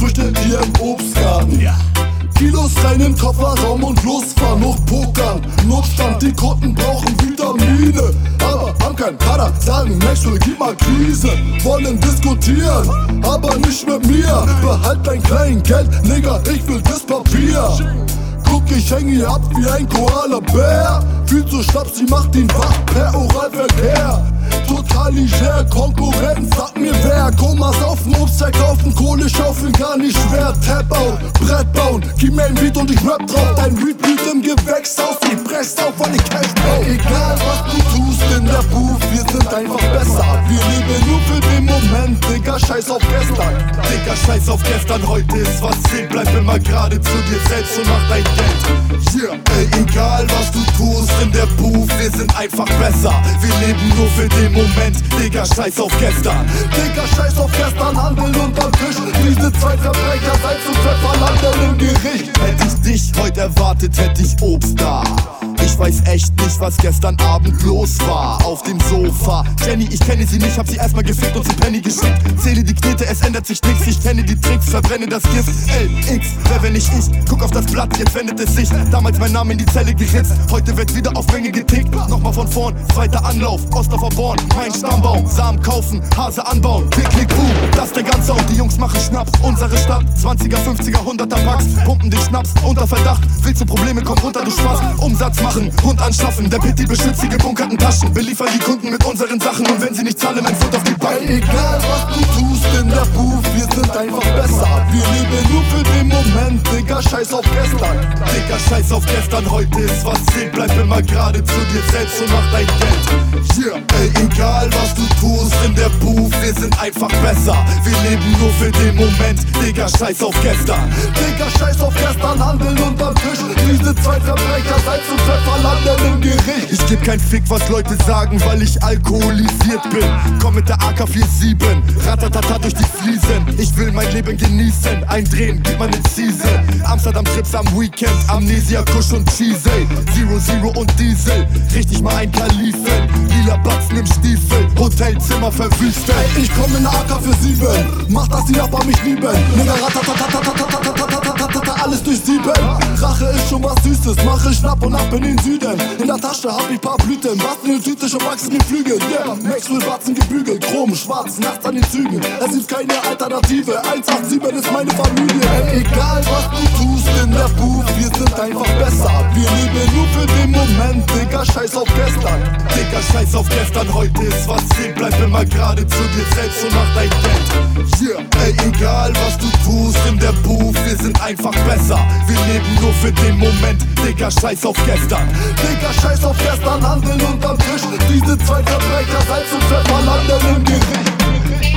Früchte hier im Obstgarten. Kilos rein im Kofferraum und losfahren, noch pokern. Notstand, die Kunden brauchen Vitamine. Aber haben kein Kader, sagen Maxwell, gib mal Krise. Wollen diskutieren, aber nicht mit mir. Behalt dein klein Geld, Nigga, ich will das Papier. Guck, ich hänge hier ab wie ein Koala-Bär. Viel zu schlapp, sie macht ihn wach per Oralverkehr. Total leger, Konkurrenz, sag mir wer. Komas saufen, Obst verkaufen, Kohle schaufeln, gar nicht schwer. Tap bauen, Brett bauen, gib mir ein Beat und ich rap drauf. Dein Read blüht im Gewächshaus, ich press auf, weil ich Cash brauch. Egal was du tust in der Booth, wir sind einfach besser. Wir leben nur für den Moment, Digga, scheiß auf gestern. Digga, scheiß auf gestern, heute ist was zählt. Bleib immer gerade zu dir selbst und mach dein Geld. Yeah, ey, egal was du tust in der Booth, wir sind einfach besser. Wir leben nur für den Moment, Digga, scheiß auf gestern. Digga, scheiß auf gestern, Handel unterm Tisch. Diese zwei Verbrecher, Salz und Pfeffer landen im Gericht. Hätte ich dich heute erwartet, hätte ich Obst da. Ich weiß echt nicht, was gestern Abend los war. Auf dem Sofa. Jenny, ich kenne sie nicht, hab sie erstmal gefickt und zu Penny geschickt. Zähle die es ändert sich nichts. Ich kenne die Tricks, verbrenne das Gift. LX, wer wenn nicht ich? Guck auf das Blatt, jetzt wendet es sich. Damals mein Name in die Zelle geritzt. Heute wird wieder auf Menge getickt. Nochmal von vorn, zweiter Anlauf. Ostdorfer Born, mein Stammbaum. Samen kaufen, Hase anbauen. Klick, boom. Das ist der ganze Sound. Die Jungs machen Schnaps. Unsere Stadt, 20er, 50er, 100er Packs. Pumpen dich Schnaps unter Verdacht. Willst du Probleme, komm runter, du Spaß. Umsatz machen, Hund anschaffen. Der Pitti beschützt die gebunkerten Taschen. Beliefern die Kunden mit unseren Sachen. Und wenn sie nicht zahlen, mein Foot auf die. Ey, egal sind einfach besser. Wir leben nur für den Moment, Digga, scheiß auf gestern. Digga, scheiß auf gestern, heute ist was zählt. Bleib immer gerade zu dir selbst und mach dein Geld. Yeah, ey, egal was du tust in der Booth, wir sind einfach besser. Wir leben nur für den Moment, Digga, scheiß auf gestern. Digga, scheiß auf gestern, Handel unterm Tisch. Diese zwei Verbrecher, Salz und Pfeffer landen. Ich geb kein Fick, was Leute sagen, weil ich alkoholisiert bin. Komm mit der AK-47, ratatata durch die Fliesen. Ich will mein Leben genießen, eindrehen, gib mal ne Season. Amsterdam-Trips am Weekend, Amnesia, Kusch und Cheese. Zero, Zero und Diesel, richtig mal ein Kalifen. Lila Batzen im Stiefel, Hotelzimmer verwüstet. Ich komm in der AK für sieben. Mach, dass die Nachbarn mich lieben. Nigga, ratatatatatatatatatatata, alles durch sieben. Rache ist schon was Süßes, mache Schnapp und ab in den Süden. In der Tasche hab ich paar Blüten, Batzen in Südtisch und wachsen die Flügel. Yeah, Maxwell Batzen gebügelt, chrom, schwarz, nachts an den Zügen. Es gibt keine Alternative, 187 ist meine Familie. Egal was du tust Moment, Digga, scheiß auf gestern. Digga, scheiß auf gestern, heute ist was zählt. Bleib immer gerade zu dir selbst und mach dein Geld. Yeah, ey, egal was du tust in der Booth, wir sind einfach besser. Wir leben nur für den Moment, Digga, scheiß auf gestern. Digga, scheiß auf gestern, Handeln unterm Tisch. Diese zwei Verbrecher, Salz und Pfeffer landen im Gericht.